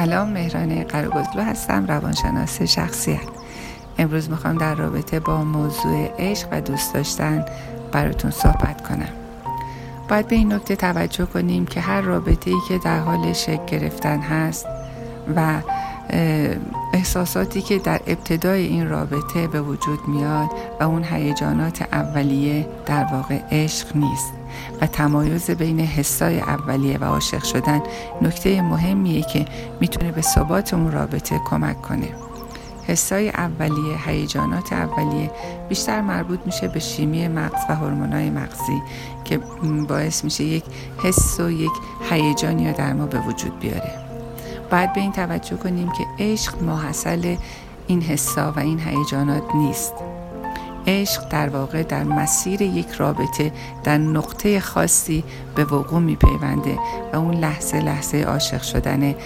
سلام مهران قرگزلو هستم روانشناس شخصیت امروز می‌خوام در رابطه با موضوع عشق و دوست داشتن براتون صحبت کنم. باید به این نکته توجه کنیم که هر رابطه ای که در حال شکل گرفتن هست و احساساتی که در ابتدای این رابطه به وجود میاد و اون هیجانات اولیه در واقع عشق نیست و تمایز بین حسای اولیه و عاشق شدن نکته مهمیه که می‌تونه به ثبات اون رابطه کمک کنه. حسای اولیه هیجانات اولیه بیشتر مربوط میشه به شیمی مغز و هورمونای مغزی که باعث میشه یک حس و یک هیجانی رو در ما به وجود بیاره. باید به این توجه کنیم که عشق ماحصل این حسا و این هیجانات نیست. عشق در واقع در مسیر یک رابطه در نقطه خاصی به وقوع می پیونده و اون لحظه لحظه عاشق شدنه.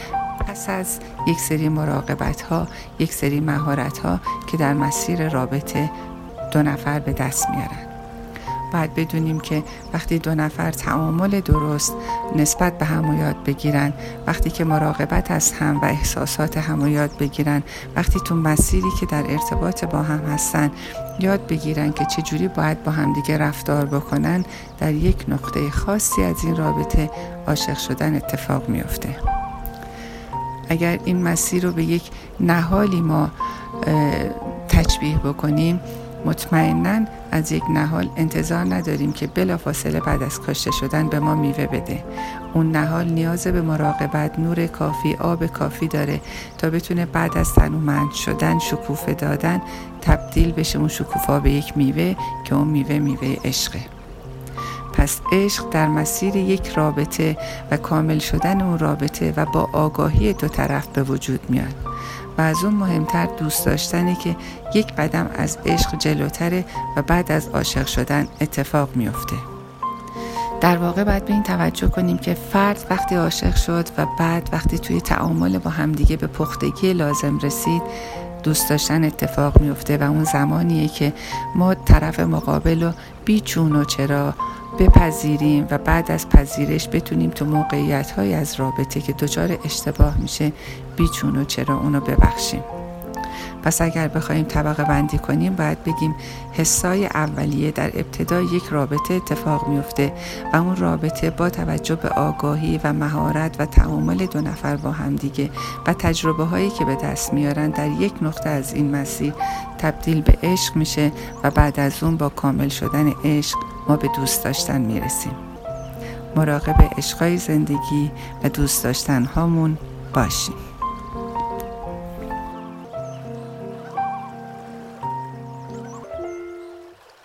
پس از یک سری مراقبت ها یک سری مهارت ها که در مسیر رابطه دو نفر به دست میارن. باید بدونیم که وقتی دو نفر تعامل درست نسبت به هم یاد بگیرن وقتی که مراقبت از هم و احساسات هم یاد بگیرن وقتی تو مسیری که در ارتباط با هم هستن یاد بگیرن که چجوری باید با همدیگه رفتار بکنن در یک نقطه خاصی از این رابطه عاشق شدن اتفاق میفته اگر این مسیر رو به یک نهالی ما تشبیه بکنیم مطمئنا از یک نهال انتظار نداریم که بلافاصله بعد از کاشته شدن به ما میوه بده. اون نهال نیاز به مراقبت نور کافی آب کافی داره تا بتونه بعد از تنومند شدن شکوفه دادن تبدیل بشه اون شکوفا به یک میوه که اون میوه میوه عشقه. پس عشق در مسیر یک رابطه و کامل شدن اون رابطه و با آگاهی دو طرف به وجود میاد. و از اون مهمتر دوست داشتنه که یک قدم از عشق جلوتره و بعد از عاشق شدن اتفاق میفته. در واقع باید به این توجه کنیم که فرد وقتی عاشق شد و بعد وقتی توی تعامل با همدیگه به پختگی لازم رسید دوست داشتن اتفاق میفته و اون زمانیه که ما طرف مقابل رو بیچون و چرا بپذیریم و بعد از پذیرش بتونیم تو موقعیت های از رابطه که دچار اشتباه میشه بیچون و چرا اونو ببخشیم. پس اگر بخوایم طبقه بندی کنیم باید بگیم حسای اولیه در ابتدای یک رابطه اتفاق میفته و اون رابطه با توجه به آگاهی و مهارت و تعامل دو نفر با همدیگه و تجربه هایی که به دست میارن در یک نقطه از این مسیر تبدیل به عشق میشه و بعد از اون با کامل شدن عشق ما به دوست داشتن می‌رسیم. مراقب عشقای زندگی و دوست داشتن هامون باشیم